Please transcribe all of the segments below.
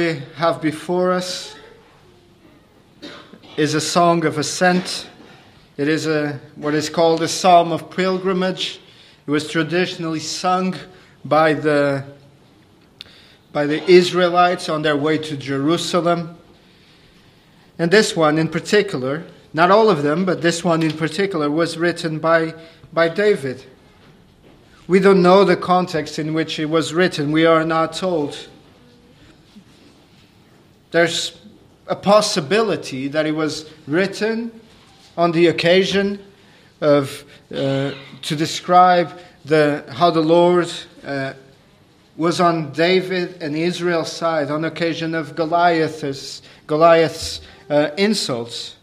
we have before us is a song of ascent. It is a, what is called a psalm of pilgrimage. It was traditionally sung by the, by the Israelites on their way to Jerusalem. And this one in particular, not all of them, but this one in particular, was written by, by David. We don't know the context in which it was written, we are not told. There's a possibility that it was written on the occasion of uh, to describe the, how the Lord uh, was on David and Israel's side on occasion of Goliath's, Goliath's uh, insults,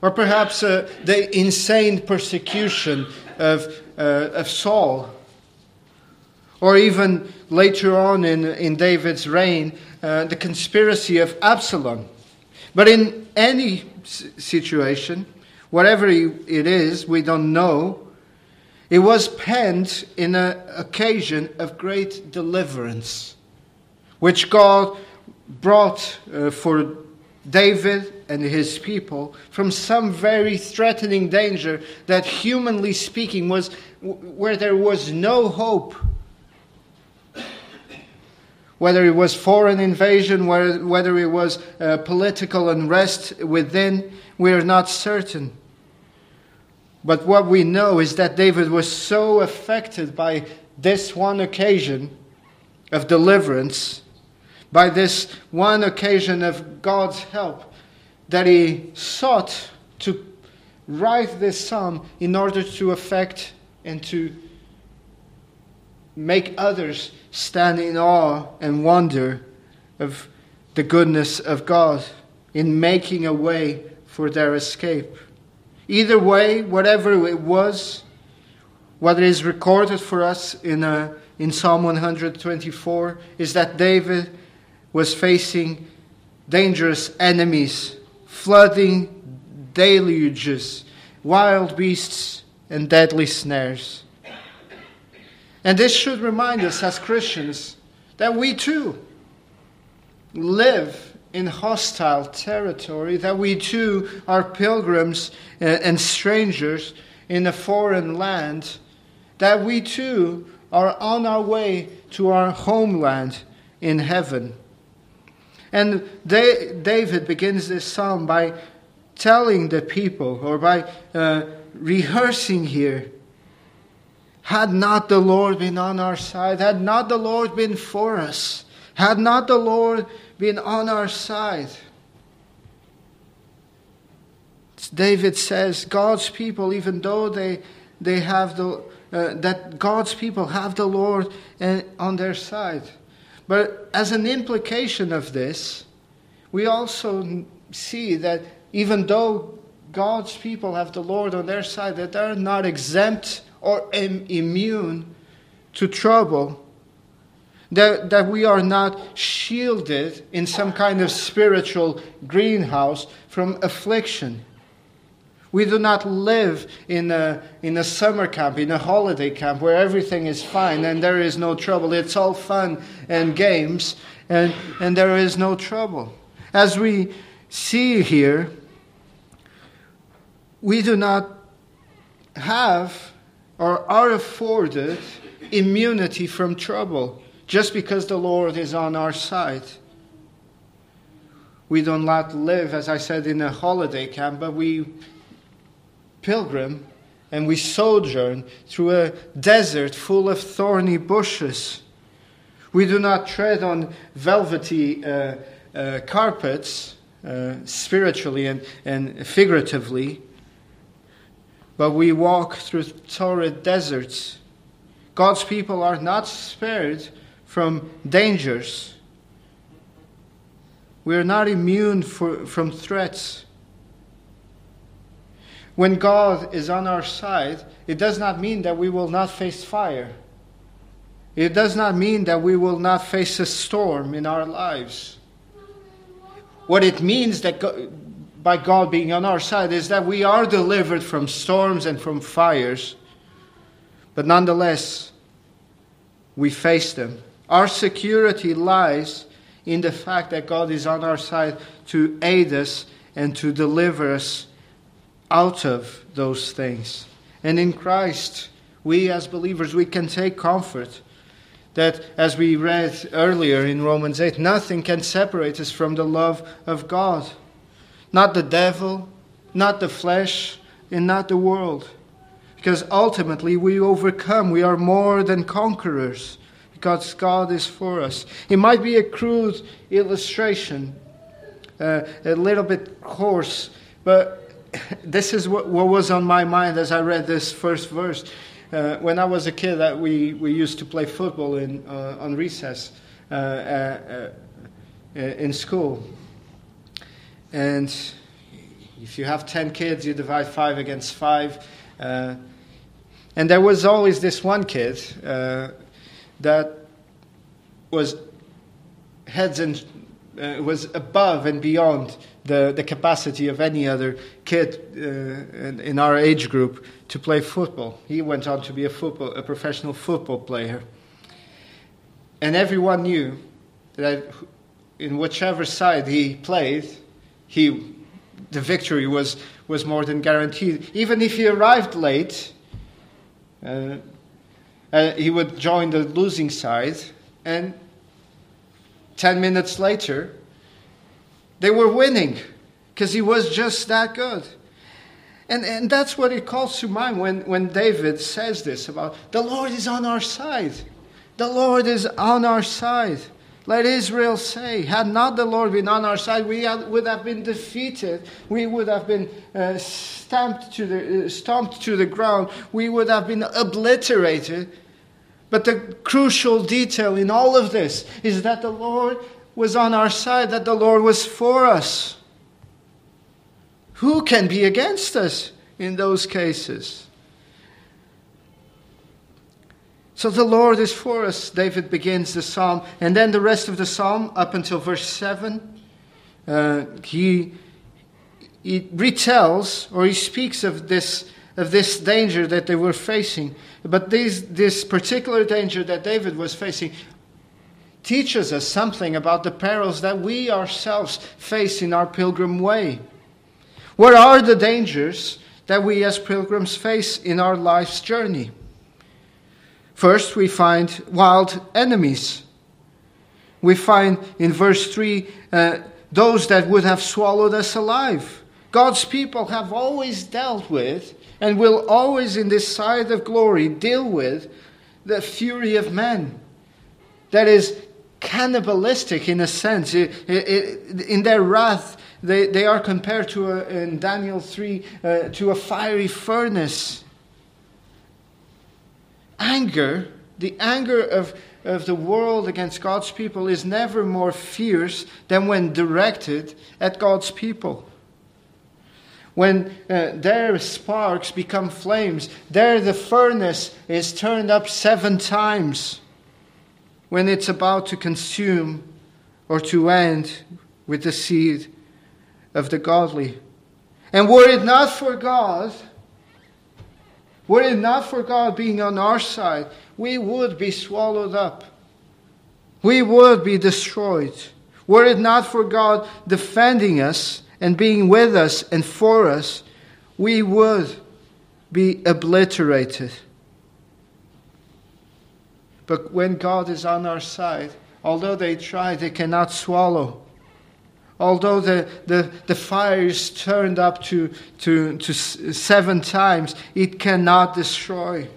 or perhaps uh, the insane persecution of, uh, of Saul, or even later on in, in David's reign, uh, the conspiracy of Absalom. But in any situation, whatever it is, we don't know, it was penned in an occasion of great deliverance, which God brought uh, for David and his people from some very threatening danger that, humanly speaking, was where there was no hope whether it was foreign invasion, whether it was uh, political unrest within, we are not certain. But what we know is that David was so affected by this one occasion of deliverance, by this one occasion of God's help, that he sought to write this psalm in order to affect and to make others stand in awe and wonder of the goodness of God in making a way for their escape. Either way, whatever it was, what is recorded for us in, a, uh, in Psalm 124 is that David was facing dangerous enemies, flooding deluges, wild beasts, and deadly snares. And this should remind us as Christians that we too live in hostile territory, that we too are pilgrims and strangers in a foreign land, that we too are on our way to our homeland in heaven. And David begins this psalm by telling the people, or by uh, rehearsing here, had not the Lord been on our side, had not the Lord been for us, had not the Lord been on our side. David says, God's people, even though they, they have the, uh, that God's people have the Lord uh, on their side. But as an implication of this, we also see that even though God's people have the Lord on their side, that they're not exempt or am immune to trouble, that, that we are not shielded in some kind of spiritual greenhouse from affliction. We do not live in a, in a summer camp, in a holiday camp where everything is fine and there is no trouble. It's all fun and games and, and there is no trouble. As we see here, we do not have or are afforded immunity from trouble just because the Lord is on our side. We do not live, as I said, in a holiday camp, but we pilgrim and we sojourn through a desert full of thorny bushes. We do not tread on velvety uh, uh, carpets, uh, spiritually and, and figuratively but we walk through torrid deserts. God's people are not spared from dangers. We are not immune for, from threats. When God is on our side, it does not mean that we will not face fire. It does not mean that we will not face a storm in our lives. What it means that by God being on our side is that we are delivered from storms and from fires, but nonetheless, we face them. Our security lies in the fact that God is on our side to aid us and to deliver us out of those things. And in Christ, we as believers, we can take comfort that, as we read earlier in Romans 8, nothing can separate us from the love of God. Not the devil, not the flesh, and not the world. Because ultimately we overcome, we are more than conquerors because God is for us. It might be a crude illustration, uh, a little bit coarse, but this is what, what, was on my mind as I read this first verse. Uh, when I was a kid, that we, we used to play football in, uh, on recess uh, uh, in school. And if you have 10 kids, you divide 5 against 5. and there was always this one kid that was heads and uh, was above and beyond the, the capacity of any other kid uh, in, in, our age group to play football. He went on to be a football, a professional football player, and everyone knew that in whichever side he played, he the victory was was more than guaranteed. Even if he arrived late, uh, uh, he would join the losing side, and 10 minutes later, they were winning because he was just that good. And, and that's what it calls to mind when, when David says this about the Lord is on our side. The Lord is on our side. Let Israel say, had not the Lord been on our side, we had, would have been defeated. We would have been uh, stamped to the, uh, stomped to the ground. We would have been obliterated. But the crucial detail in all of this is that the Lord was on our side, that the Lord was for us. Who can be against us in those cases? So the Lord is for us, David begins the psalm. And then the rest of the psalm, up until verse 7, uh, he, he retells or he speaks of this, of this danger that they were facing. But this, this particular danger that David was facing teaches us something about the perils that we ourselves face in our pilgrim way. What are the dangers that we as pilgrims face in our life's journey? First, we find wild enemies. We find in verse 3 uh, those that would have swallowed us alive. God's people have always dealt with and will always, in this side of glory, deal with the fury of men. That is cannibalistic in a sense. It, it, in their wrath, they, they are compared to, a, in Daniel 3, uh, to a fiery furnace anger, the anger of, of the world against God's people is never more fierce than when directed at God's people. When uh, their sparks become flames, there the furnace is turned up seven times when it's about to consume or to end with the seed of the godly. And were it not for God, were it not for God being on our side, we would be swallowed up. We would be destroyed. Were it not for God defending us and being with us and for us, we would be obliterated. But when God is on our side, although they try, they cannot swallow although the, the, the fire is turned up to, to, to seven times, it cannot destroy.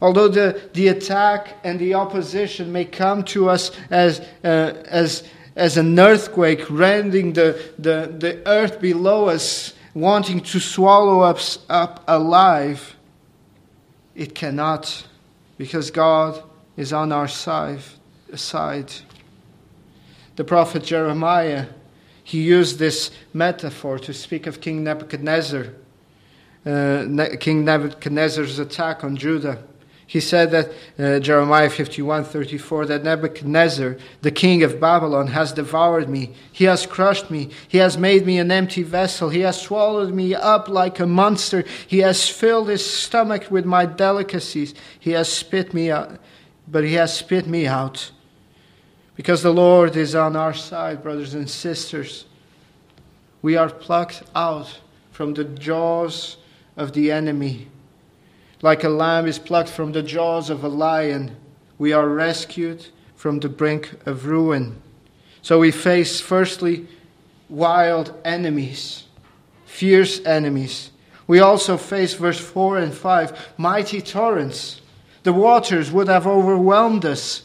Although the, the attack and the opposition may come to us as, uh, as, as an earthquake, rending the, the, the earth below us, wanting to swallow us up alive, it cannot, because God is on our side. side the prophet Jeremiah, he used this metaphor to speak of King Nebuchadnezzar, uh, King Nebuchadnezzar's attack on Judah. He said that uh, Jeremiah 51:34 that Nebuchadnezzar, the king of Babylon, has devoured me. He has crushed me. He has made me an empty vessel. He has swallowed me up like a monster. He has filled his stomach with my delicacies. He has spit me out, but he has spit me out Because the Lord is on our side, brothers and sisters. We are plucked out from the jaws of the enemy. Like a lamb is plucked from the jaws of a lion, we are rescued from the brink of ruin. So we face, firstly, wild enemies, fierce enemies. We also face, verse 4 and 5, mighty torrents. The waters would have overwhelmed us.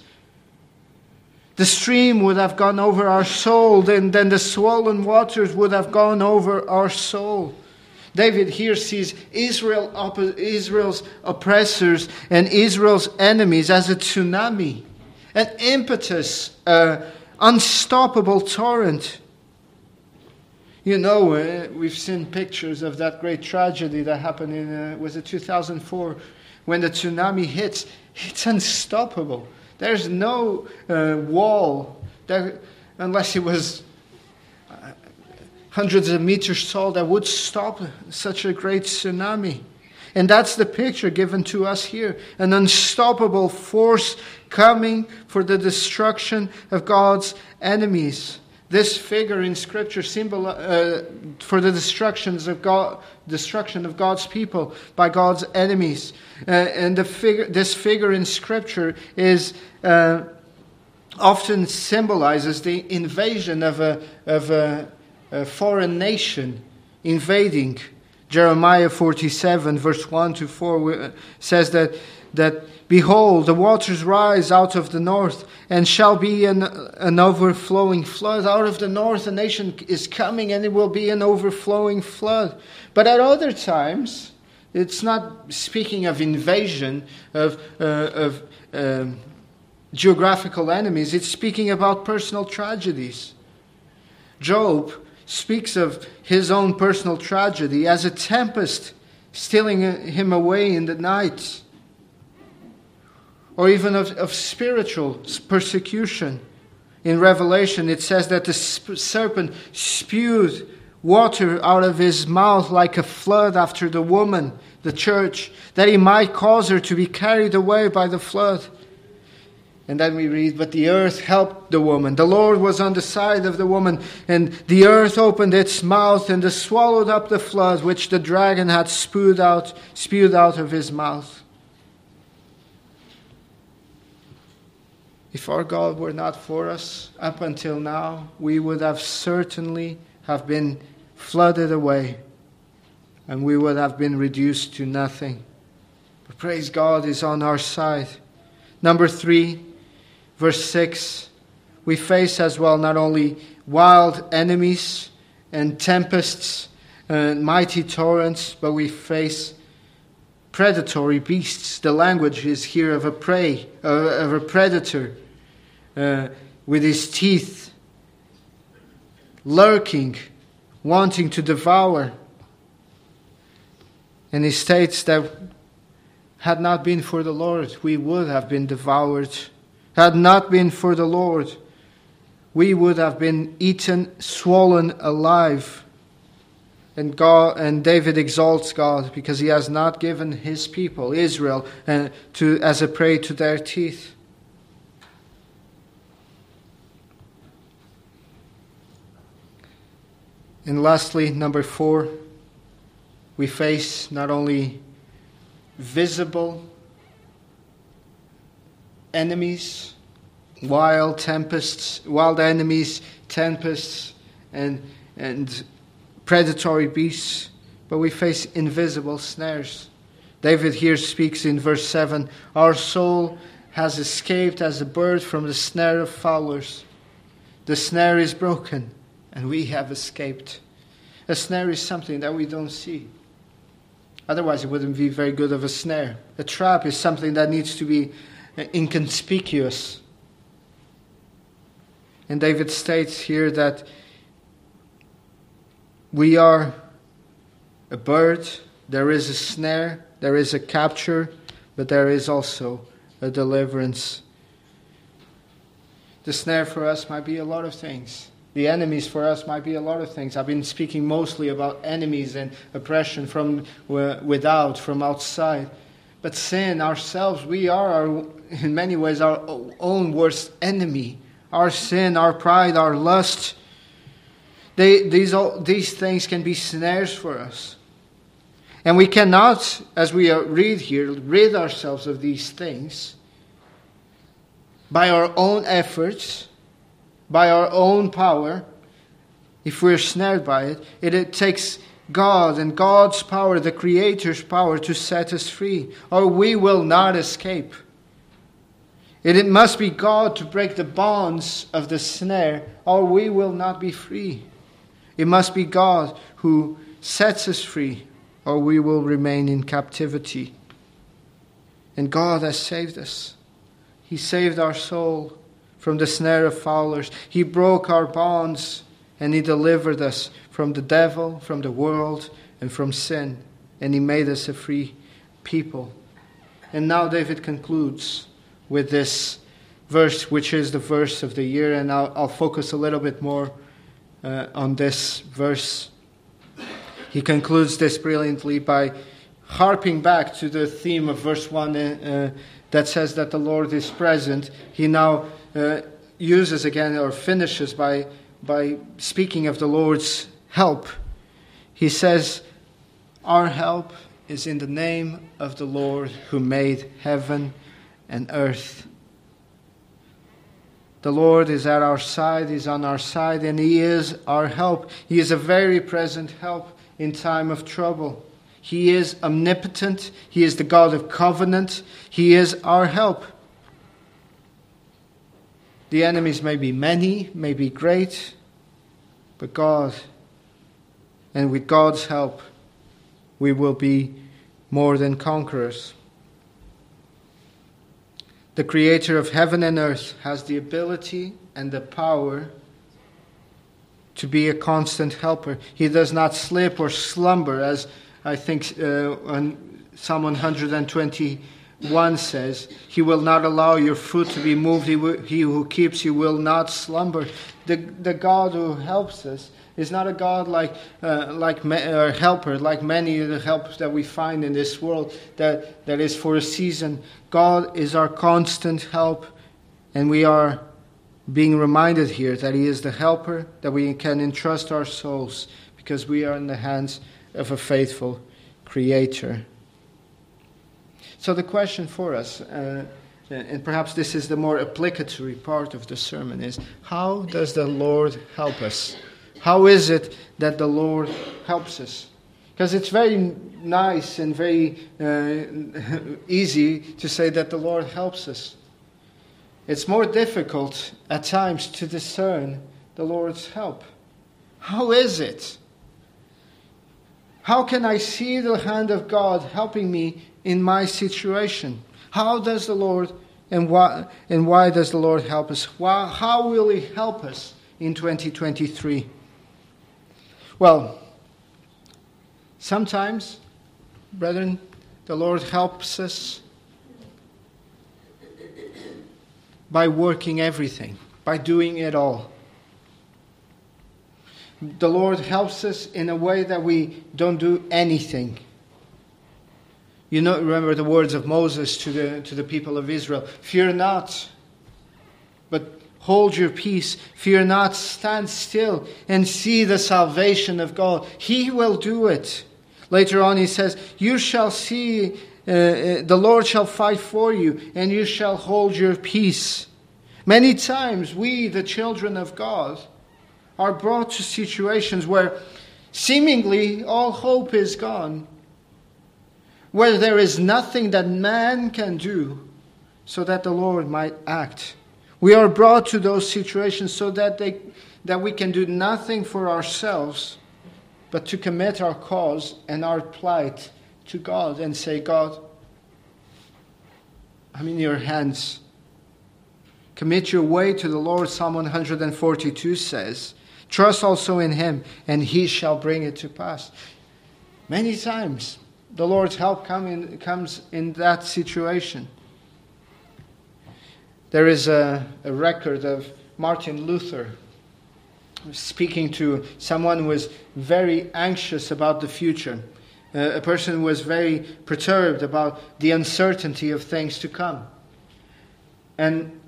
The stream would have gone over our soul, and then the swollen waters would have gone over our soul. David here sees Israel, Israel's oppressors and Israel's enemies as a tsunami, an impetus, an unstoppable torrent. You know, uh, we've seen pictures of that great tragedy that happened in, uh, was it 2004? When the tsunami hits, it's unstoppable. There's no uh, wall that, unless it was uh, hundreds of meters tall that would stop such a great tsunami. And that's the picture given to us here an unstoppable force coming for the destruction of God's enemies. This figure in Scripture symbol uh, for the destructions of God, destruction of God's people by God's enemies, uh, and the figure, this figure in Scripture is uh, often symbolizes the invasion of a of a, a foreign nation invading. Jeremiah forty seven verse one to four uh, says that that Behold, the waters rise out of the north, and shall be an, an overflowing flood. Out of the north, a nation is coming, and it will be an overflowing flood. But at other times, it's not speaking of invasion of, uh, of um, geographical enemies, it's speaking about personal tragedies. Job speaks of his own personal tragedy as a tempest stealing him away in the night or even of, of spiritual persecution. In Revelation, it says that the serpent spewed water out of his mouth like a flood after the woman, the church, that he might cause her to be carried away by the flood. And then we read, But the earth helped the woman. The Lord was on the side of the woman, and the earth opened its mouth and swallowed up the flood which the dragon had spewed out, spewed out of his mouth. If our God were not for us up until now, we would have certainly have been flooded away and we would have been reduced to nothing. But praise God is on our side. Number three, verse 6, we face as well not only wild enemies and tempests and mighty torrents, but we face predatory beasts. The language is here of a prey, of a predator uh, with his teeth, lurking, wanting to devour. And he states that had not been for the Lord, we would have been devoured. Had not been for the Lord, we would have been eaten, swollen alive. And God and David exalts God because he has not given his people, Israel, uh, to, as a prey to their teeth. And lastly, number four, we face not only visible enemies, wild tempests, wild enemies, tempests, and, and predatory beasts, but we face invisible snares. David here speaks in verse 7 Our soul has escaped as a bird from the snare of fowlers. The snare is broken and we have escaped. A snare is something that we don't see. Otherwise, it wouldn't be very good of a snare. A trap is something that needs to be uh, inconspicuous. And David states here that we are a bird, there is a snare, there is a capture, but there is also a deliverance. The snare for us might be a lot of things. The enemies for us might be a lot of things. I've been speaking mostly about enemies and oppression from uh, without, from outside. But sin ourselves, we are, our, in many ways, our own worst enemy. our sin, our pride, our lust. They, these, all, these things can be snares for us. And we cannot, as we uh, read here, rid ourselves of these things by our own efforts, by our own power, if we're snared by it. It, it takes God and God's power, the Creator's power, to set us free, or we will not escape. It, it must be God to break the bonds of the snare, or we will not be free. It must be God who sets us free, or we will remain in captivity. And God has saved us. He saved our soul from the snare of fowlers. He broke our bonds and He delivered us from the devil, from the world, and from sin. And He made us a free people. And now David concludes with this verse, which is the verse of the year, and I'll, I'll focus a little bit more uh, on this verse. He concludes this brilliantly by harping back to the theme of verse 1 uh, that says that the Lord is present. He now uh, uses again or finishes by, by speaking of the Lord's help. He says, Our help is in the name of the Lord who made heaven and earth. The Lord is at our side, He's on our side, and He is our help. He is a very present help in time of trouble. He is omnipotent, He is the God of covenant, He is our help. The enemies may be many, may be great, but God, and with God's help, we will be more than conquerors. The creator of heaven and earth has the ability and the power to be a constant helper. He does not slip or slumber, as I think uh, Psalm 121 says. He will not allow your foot to be moved. He, will, he who keeps you will not slumber. The, the God who helps us is not a God like, uh, like or helper, like many of the helps that we find in this world that, that is for a season. God is our constant help, and we are being reminded here that He is the helper, that we can entrust our souls because we are in the hands of a faithful Creator. So, the question for us, uh, and perhaps this is the more applicatory part of the sermon, is how does the Lord help us? How is it that the Lord helps us? Because it's very nice and very uh, easy to say that the Lord helps us. It's more difficult at times to discern the Lord's help. How is it? How can I see the hand of God helping me in my situation? How does the Lord and why, and why does the Lord help us? Why, how will He help us in 2023? Well, sometimes, brethren, the Lord helps us by working everything, by doing it all. The Lord helps us in a way that we don't do anything. You know, remember the words of Moses to the, to the people of Israel Fear not, but Hold your peace. Fear not. Stand still and see the salvation of God. He will do it. Later on, he says, You shall see, uh, uh, the Lord shall fight for you, and you shall hold your peace. Many times, we, the children of God, are brought to situations where seemingly all hope is gone, where there is nothing that man can do so that the Lord might act. We are brought to those situations so that, they, that we can do nothing for ourselves but to commit our cause and our plight to God and say, God, I'm in your hands. Commit your way to the Lord, Psalm 142 says. Trust also in him, and he shall bring it to pass. Many times, the Lord's help come in, comes in that situation. There is a, a record of Martin Luther speaking to someone who was very anxious about the future, uh, a person who was very perturbed about the uncertainty of things to come. And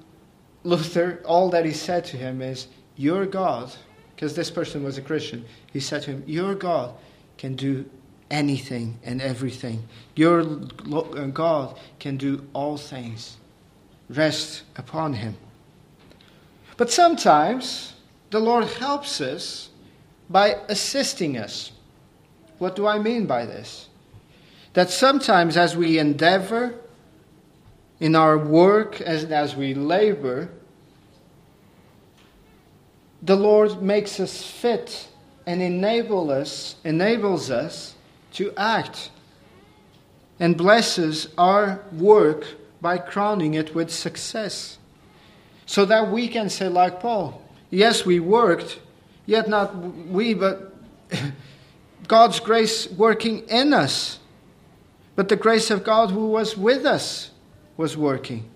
Luther, all that he said to him is, Your God, because this person was a Christian, he said to him, Your God can do anything and everything. Your uh, God can do all things. Rest upon him. But sometimes the Lord helps us by assisting us. What do I mean by this? That sometimes as we endeavor in our work, as, as we labor, the Lord makes us fit and enable us, enables us to act and blesses our work by crowning it with success. So that we can say, like Paul, yes, we worked, yet not we, but God's grace working in us. But the grace of God who was with us was working.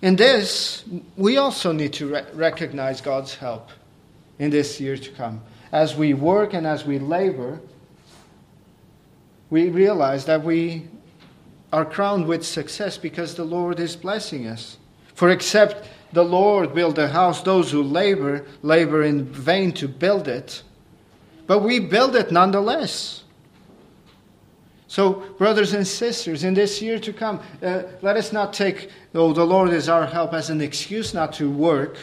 In this, we also need to re- recognize God's help in this year to come. As we work and as we labor, we realize that we are crowned with success because the Lord is blessing us. For except the Lord build a house, those who labor, labor in vain to build it. But we build it nonetheless. So, brothers and sisters, in this year to come, uh, let us not take, oh, the Lord is our help, as an excuse not to work,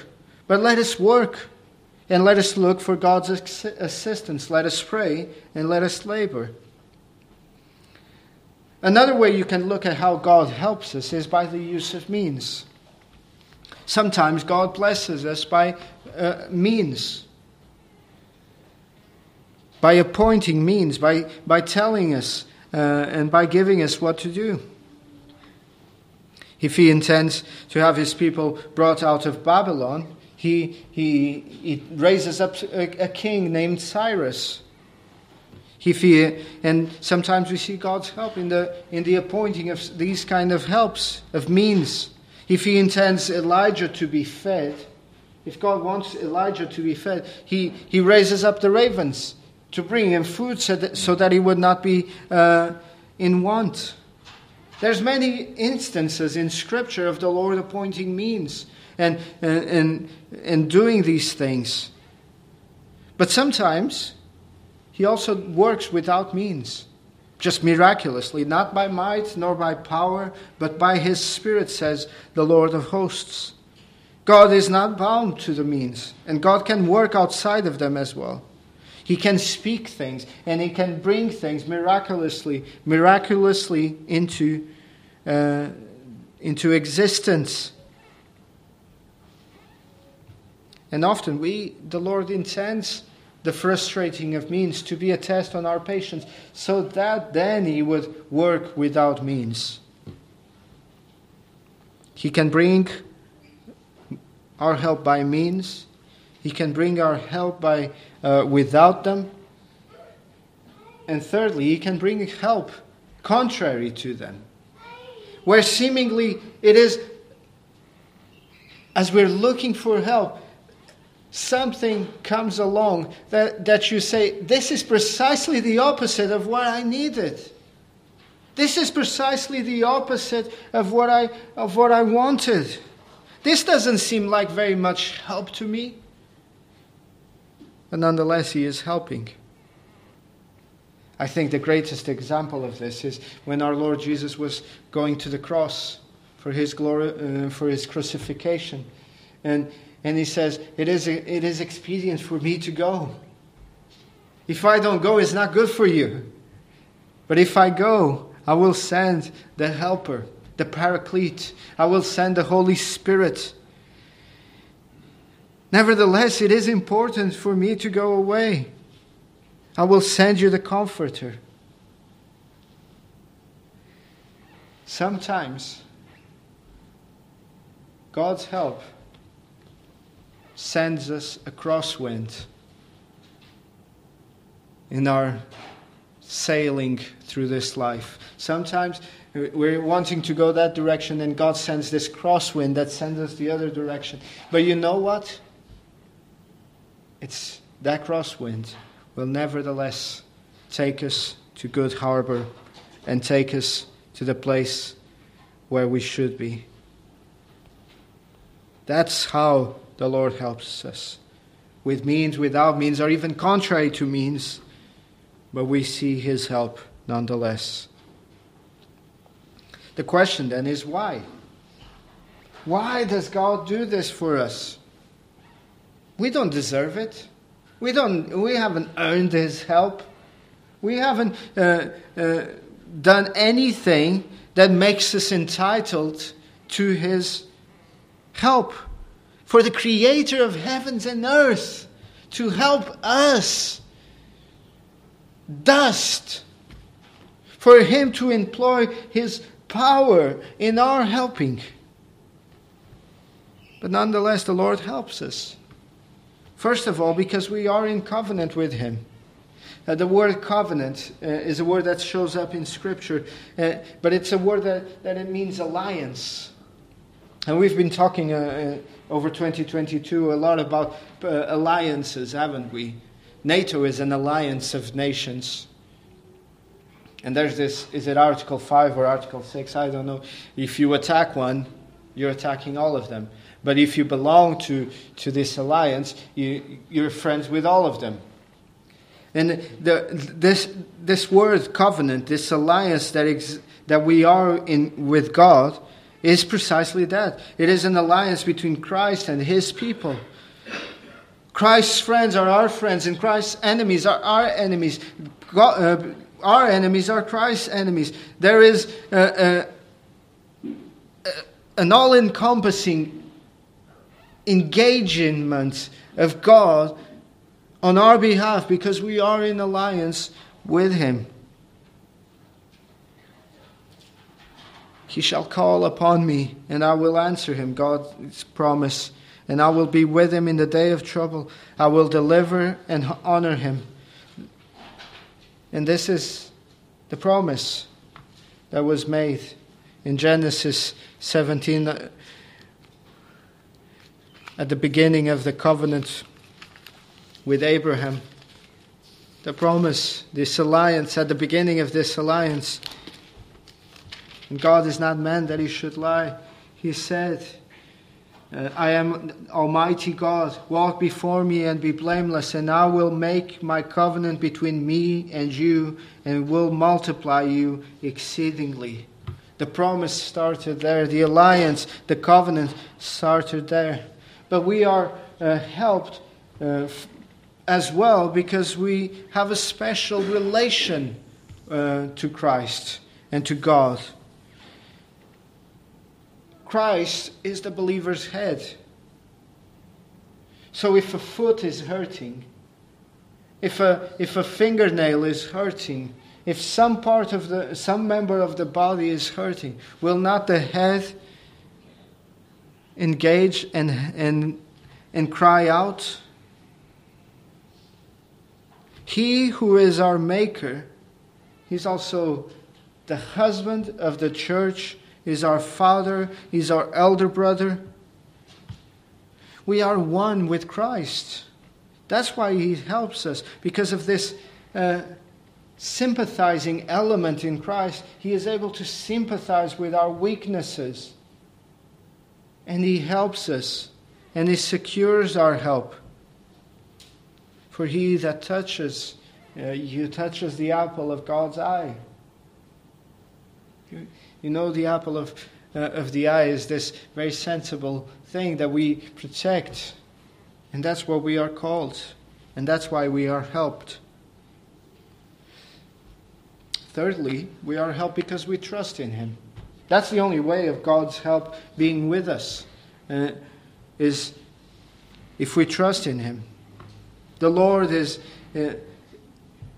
but let us work and let us look for God's assistance. Let us pray and let us labor. Another way you can look at how God helps us is by the use of means. Sometimes God blesses us by uh, means, by appointing means, by, by telling us uh, and by giving us what to do. If he intends to have his people brought out of Babylon, he, he, he raises up a, a king named Cyrus. He, and sometimes we see God's help in the, in the appointing of these kind of helps, of means. If he intends Elijah to be fed, if God wants Elijah to be fed, he, he raises up the ravens to bring him food so that, so that he would not be uh, in want. There's many instances in Scripture of the Lord appointing means and, and, and, and doing these things. But sometimes he also works without means, just miraculously, not by might nor by power, but by his Spirit, says the Lord of hosts. God is not bound to the means, and God can work outside of them as well. He can speak things and he can bring things miraculously, miraculously into, uh, into existence. And often we, the Lord intends the frustrating of means to be a test on our patience, so that then He would work without means. He can bring our help by means, He can bring our help by uh, without them. And thirdly, he can bring help contrary to them. Where seemingly it is, as we're looking for help, something comes along that, that you say, This is precisely the opposite of what I needed. This is precisely the opposite of what I, of what I wanted. This doesn't seem like very much help to me but nonetheless, He is helping. I think the greatest example of this is when our Lord Jesus was going to the cross for His glory, uh, for His crucifixion, and and He says, "It is it is expedient for me to go. If I don't go, it's not good for you. But if I go, I will send the Helper, the Paraclete. I will send the Holy Spirit." Nevertheless, it is important for me to go away. I will send you the Comforter. Sometimes God's help sends us a crosswind in our sailing through this life. Sometimes we're wanting to go that direction, and God sends this crosswind that sends us the other direction. But you know what? it's that crosswind will nevertheless take us to good harbor and take us to the place where we should be. That's how the Lord helps us. With means, without means, or even contrary to means, but we see his help nonetheless. The question then is why? Why does God do this for us? We don't deserve it. We, don't, we haven't earned his help. We haven't uh, uh, done anything that makes us entitled to his help. For the creator of heavens and earth to help us, dust, for him to employ his power in our helping. But nonetheless, the Lord helps us. First of all, because we are in covenant with him. Uh, the word covenant uh, is a word that shows up in Scripture, uh, but it's a word that, that it means alliance. And we've been talking uh, uh, over 2022 a lot about uh, alliances, haven't we? NATO is an alliance of nations. And there's this is it Article 5 or Article 6? I don't know. If you attack one, you're attacking all of them. But if you belong to, to this alliance, you, you're friends with all of them. And the, this, this word covenant, this alliance that, ex, that we are in with God, is precisely that. It is an alliance between Christ and his people. Christ's friends are our friends, and Christ's enemies are our enemies. God, uh, our enemies are Christ's enemies. There is uh, uh, an all encompassing engagement of God on our behalf because we are in alliance with Him. He shall call upon me, and I will answer him, God's promise. And I will be with him in the day of trouble. I will deliver and honor him. And this is the promise that was made in Genesis 17 uh, at the beginning of the covenant with Abraham. The promise, this alliance, at the beginning of this alliance. And God is not man that he should lie. He said, uh, I am Almighty God. Walk before me and be blameless, and I will make my covenant between me and you, and will multiply you exceedingly. The promise started there, the alliance, the covenant started there. But we are uh, helped uh, as well because we have a special relation uh, to Christ and to God. Christ is the believer's head. So if a foot is hurting, if a, if a fingernail is hurting, if some part of the some member of the body is hurting, will not the head engage and and and cry out? He who is our Maker, He's also the husband of the church, He's our Father, He's our elder brother. We are one with Christ. That's why He helps us, because of this uh, sympathizing element in Christ. He is able to sympathize with our weaknesses. And He helps us, and He secures our help. For he that touches, uh, you touches the apple of God's eye. You, know, the apple of, uh, of the eye is this very sensible thing that we protect. And that's what we are called. And that's why we are helped. Thirdly, we are helped because we trust in Him. That's the only way of God's help being with us, uh, is if we trust in Him. The Lord is, uh,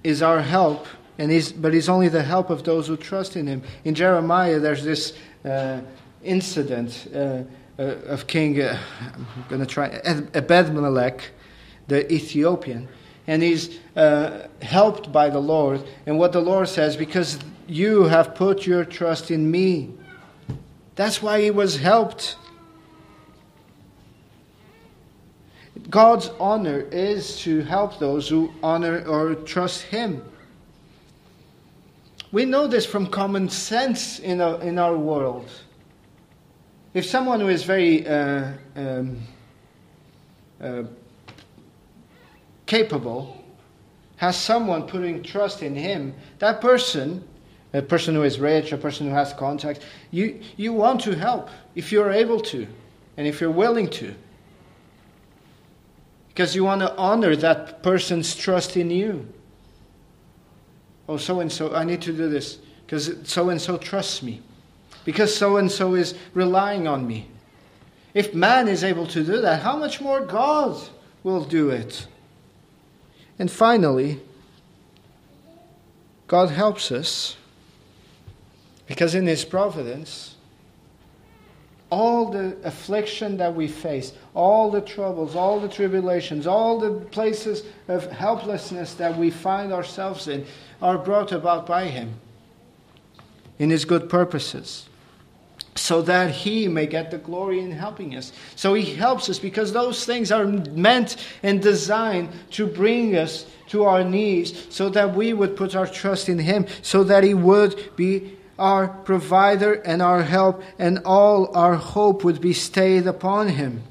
is our help, and he's, but He's only the help of those who trust in Him. In Jeremiah, there's this uh, incident uh, uh of King, uh, I'm going to try, Ebedmelech, the Ethiopian. And he's uh, helped by the Lord. And what the Lord says, because you have put your trust in me. That's why he was helped. God's honor is to help those who honor or trust Him. We know this from common sense in our, in our world. if someone who is very uh, um, uh, capable has someone putting trust in him, that person, a person who is rich, a person who has contacts, you, you want to help if you're able to and if you're willing to. Because you want to honor that person's trust in you. Oh, so and so, I need to do this because so and so trusts me because so and so is relying on me. If man is able to do that, how much more God will do it? And finally, God helps us because in His providence, all the affliction that we face, all the troubles, all the tribulations, all the places of helplessness that we find ourselves in are brought about by Him in His good purposes so that he may get the glory in helping us. So he helps us because those things are meant and designed to bring us to our knees so that we would put our trust in him, so that he would be our provider and our help, and all our hope would be stayed upon him.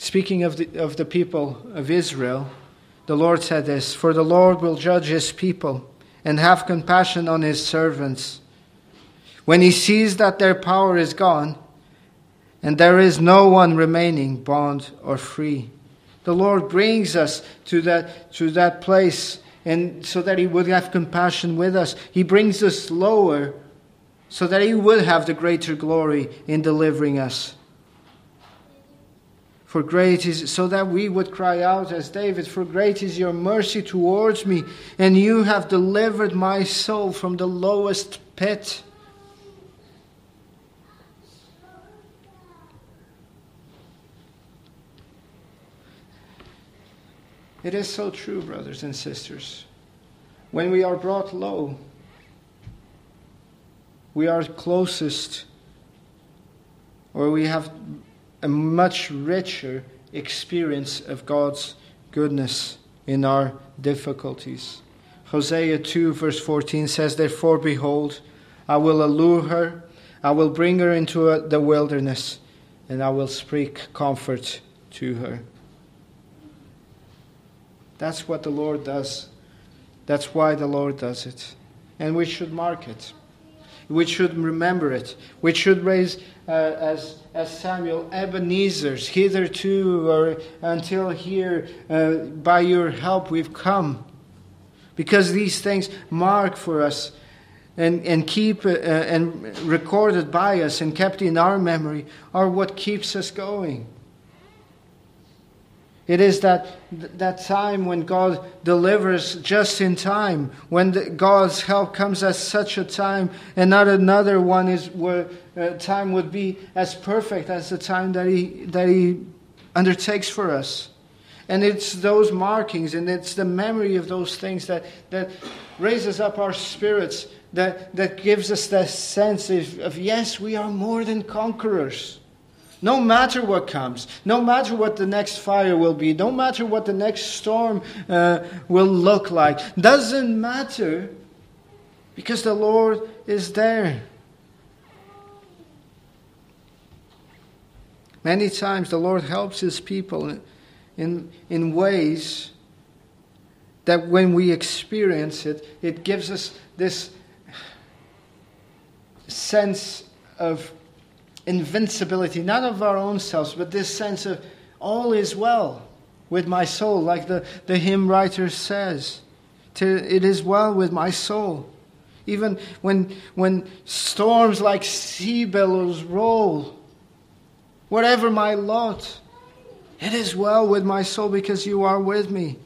Speaking of the, of the people of Israel, the Lord said this For the Lord will judge his people and have compassion on his servants. When he sees that their power is gone, and there is no one remaining, bond or free. The Lord brings us to that, to that place, and so that He would have compassion with us. He brings us lower, so that He would have the greater glory in delivering us. For great is, so that we would cry out as David, For great is your mercy towards me, and you have delivered my soul from the lowest pit. It is so true, brothers and sisters. When we are brought low, we are closest, or we have a much richer experience of God's goodness in our difficulties. Hosea 2, verse 14 says, Therefore, behold, I will allure her, I will bring her into the wilderness, and I will speak comfort to her. That's what the Lord does. That's why the Lord does it. And we should mark it. We should remember it. We should raise uh, as, as Samuel, Ebenezer's, hitherto or until here, uh, by your help we've come. Because these things mark for us and, and keep uh, and recorded by us and kept in our memory are what keeps us going. It is that, that time when God delivers just in time, when the, God's help comes at such a time, and not another one is where uh, time would be as perfect as the time that He, that he undertakes for us. And it's those markings and it's the memory of those things that, that raises up our spirits, that, that gives us that sense of, of yes, we are more than conquerors. No matter what comes, no matter what the next fire will be, no matter what the next storm uh, will look like, doesn't matter because the Lord is there. Many times the Lord helps His people in, in ways that when we experience it, it gives us this sense of invincibility, not of our own selves, but this sense of all is well with my soul, like the, the hymn writer says. It is well with my soul. Even when, when storms like sea billows roll, whatever my lot, it is well with my soul because you are with me.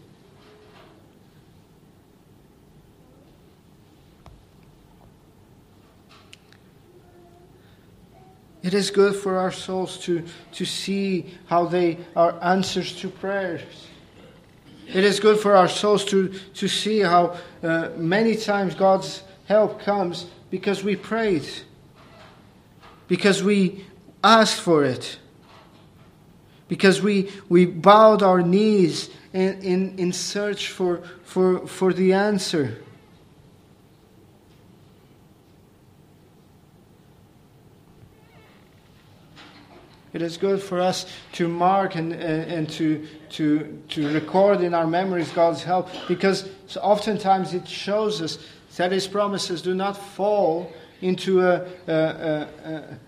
It is good for our souls to, to see how they are answers to prayers. It is good for our souls to, to see how uh, many times God's help comes because we prayed, because we asked for it, because we, we bowed our knees in, in, in search for, for, for the answer. It is good for us to mark and, and, to, to, to record in our memories God's help because oftentimes it shows us that His promises do not fall into a, a, a,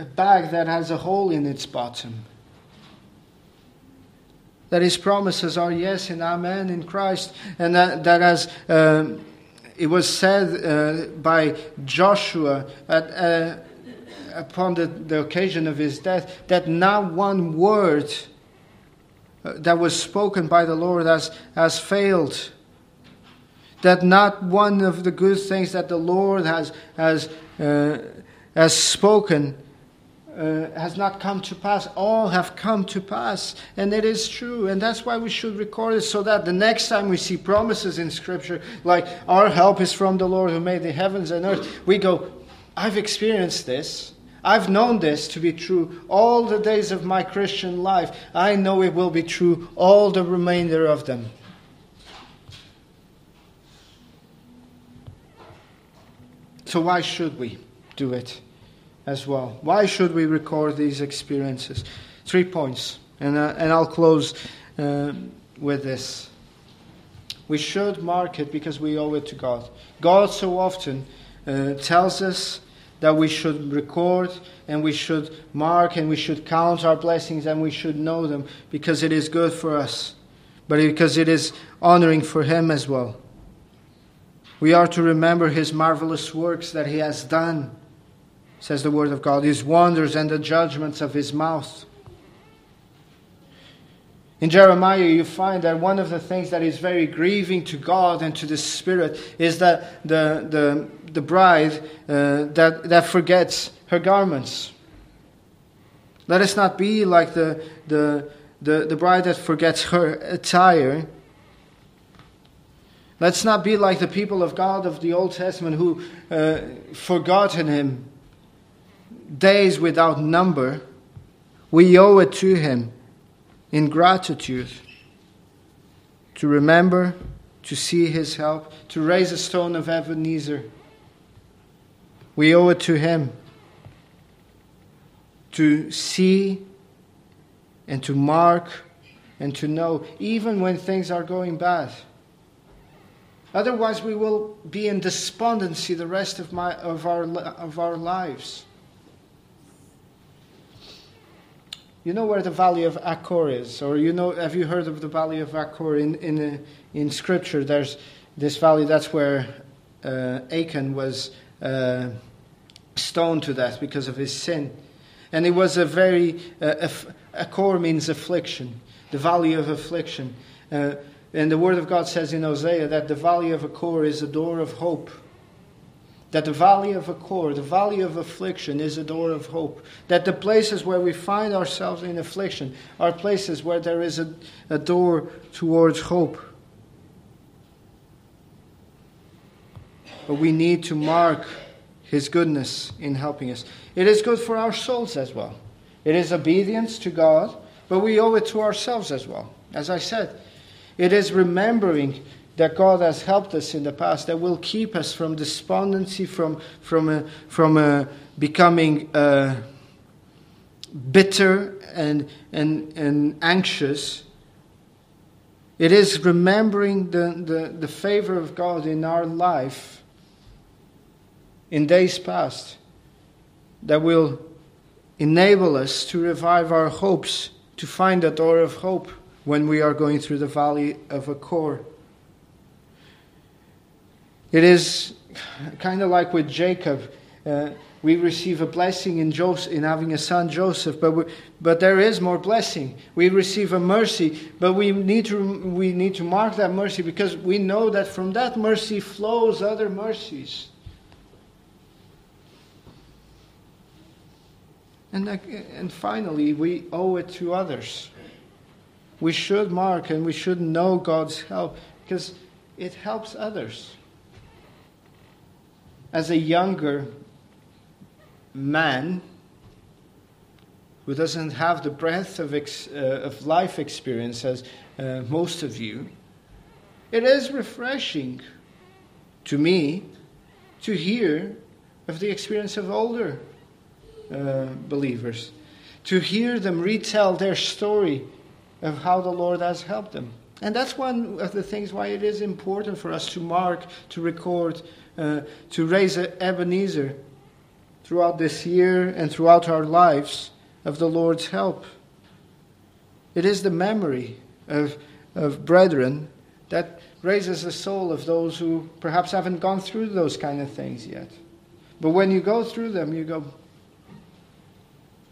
a bag that has a hole in its bottom. That His promises are yes and amen in Christ, and that, that as um, it was said uh, by Joshua at, uh, upon the, the occasion of his death, that not one word uh, that was spoken by the Lord has, has failed that not one of the good things that the Lord has, has, uh, has spoken uh, has not come to pass. All have come to pass. And it is true. And that's why we should record it so that the next time we see promises in Scripture, like our help is from the Lord who made the heavens and earth, we go, I've experienced this. I've known this to be true all the days of my Christian life. I know it will be true all the remainder of them. So, why should we do it as well? Why should we record these experiences? Three points, and, uh, and I'll close uh, with this. We should mark it because we owe it to God. God so often uh, tells us that we should record and we should mark and we should count our blessings and we should know them because it is good for us, but because it is honoring for Him as well. We are to remember his marvelous works that he has done, says the word of God, his wonders and the judgments of his mouth. In Jeremiah, you find that one of the things that is very grieving to God and to the Spirit is that the, the, the bride uh, that, that forgets her garments. Let us not be like the, the, the, the bride that forgets her attire, Let's not be like the people of God of the Old Testament who uh, forgotten Him days without number. We owe it to Him in gratitude to remember, to see His help, to raise a stone of Ebenezer. We owe it to Him to see and to mark and to know, even when things are going bad. Otherwise, we will be in despondency the rest of, my, of, our, of our lives. You know where the valley of Achor is, or you know, have you heard of the valley of Achor in, in, in Scripture? There's this valley, that's where uh, Achan was uh, stoned to death because of his sin. And it was a very, uh, Achor means affliction, the valley of affliction. Uh, and the Word of God says in Hosea that the valley of Achor is a door of hope. That the valley of Achor, the valley of affliction, is a door of hope. That the places where we find ourselves in affliction are places where there is a, a door towards hope. But we need to mark His goodness in helping us. It is good for our souls as well. It is obedience to God, but we owe it to ourselves as well. As I said, it is remembering that God has helped us in the past that will keep us from despondency, from, from, uh, from uh, becoming uh, bitter and, and, and anxious. It is remembering the, the, the favor of God in our life in days past that will enable us to revive our hopes, to find a door of hope when we are going through the valley of Achor. It is kind of like with Jacob. Uh, we receive a blessing in, Joseph, in having a son, Joseph, but, we, but there is more blessing. We receive a mercy, but we need, to, we need to mark that mercy because we know that from that mercy flows other mercies. And, and finally, we owe it to others we should mark and we should know God's help because it helps others. As a younger man who doesn't have the breadth of, ex, uh, of life experience as uh, most of you, it is refreshing to me to hear of the experience of older uh, believers, to hear them retell their story of how the Lord has helped them. And that's one of the things why it is important for us to mark, to record, uh, to raise Ebenezer throughout this year and throughout our lives of the Lord's help. It is the memory of, of brethren that raises the soul of those who perhaps haven't gone through those kind of things yet. But when you go through them, you go,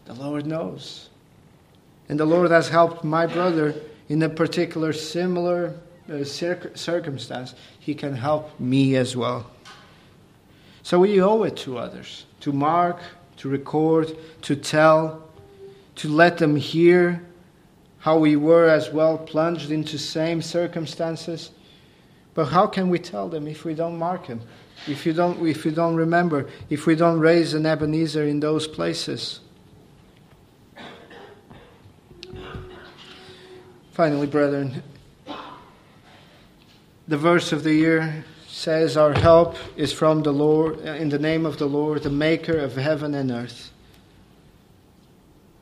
the Lord knows. And the Lord has helped my brother in a particular similar uh, circumstance. He can help me as well. So we owe it to others to mark, to record, to tell, to let them hear how we were as well plunged into same circumstances. But how can we tell them if we don't mark them? If you don't, if you don't remember, if we don't raise an Ebenezer in those places? Finally, brethren, the verse of the year says, Our help is from the Lord, in the name of the Lord, the maker of heaven and earth.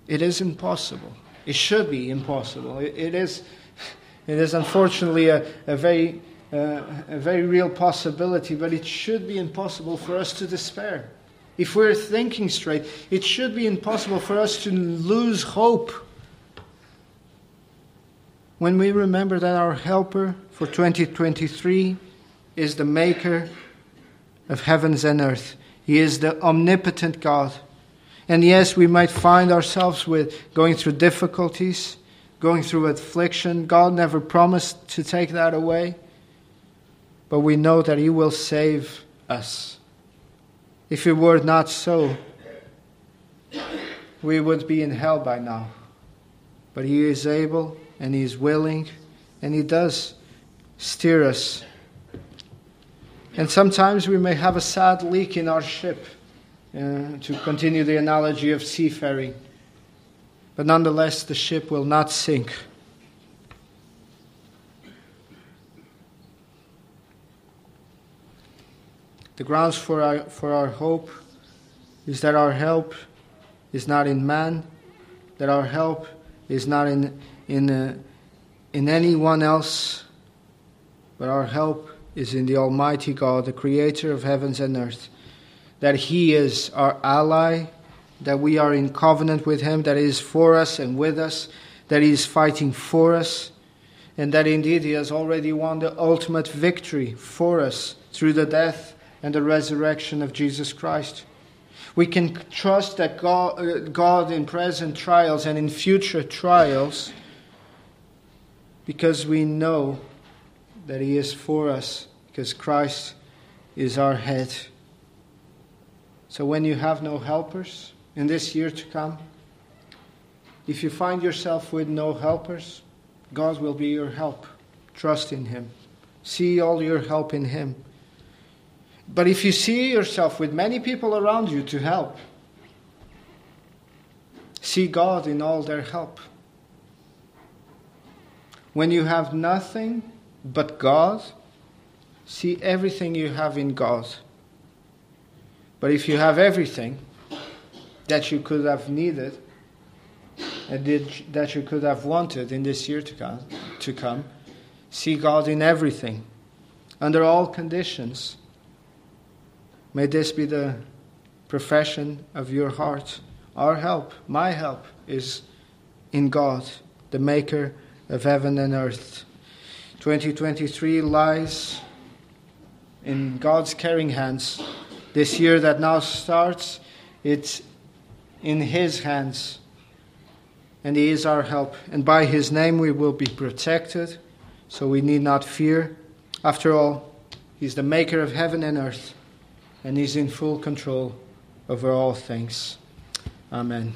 It is impossible. It should be impossible. it, it is, it is unfortunately a, a very uh, a very real possibility, but it should be impossible for us to despair. If we're thinking straight, it should be impossible for us to lose hope. When we remember that our helper for 2023 is the maker of heavens and earth. He is the omnipotent God. And yes, we might find ourselves with going through difficulties, going through affliction. God never promised to take that away. But we know that He will save us. If it were not so, we would be in hell by now. But He is able and He is willing and He does steer us and sometimes we may have a sad leak in our ship, uh, to continue the analogy of seafaring. But nonetheless, the ship will not sink. The grounds for our, for our hope is that our help is not in man, that our help is not in, in, uh, in anyone else, but our help is in the Almighty God, the Creator of heavens and earth, that He is our ally, that we are in covenant with Him, that He is for us and with us, that He is fighting for us, and that indeed He has already won the ultimate victory for us through the death and the resurrection of Jesus Christ. We can trust that God, uh, God in present trials and in future trials because we know that He is for us because Christ is our head. So when you have no helpers in this year to come, if you find yourself with no helpers, God will be your help. Trust in Him. See all your help in Him. But if you see yourself with many people around you to help, see God in all their help. When you have nothing but God, see everything you have in God. But if you have everything that you could have needed uh, and that you could have wanted in this year to come, to come, see God in everything, under all conditions. May this be the profession of your heart. Our help, my help, is in God, the maker of heaven and earth. 2023 lies in God's caring hands. This year that now starts, it's in His hands. And He is our help. And by His name we will be protected, so we need not fear. After all, He's the maker of heaven and earth, and He's in full control over all things. Amen.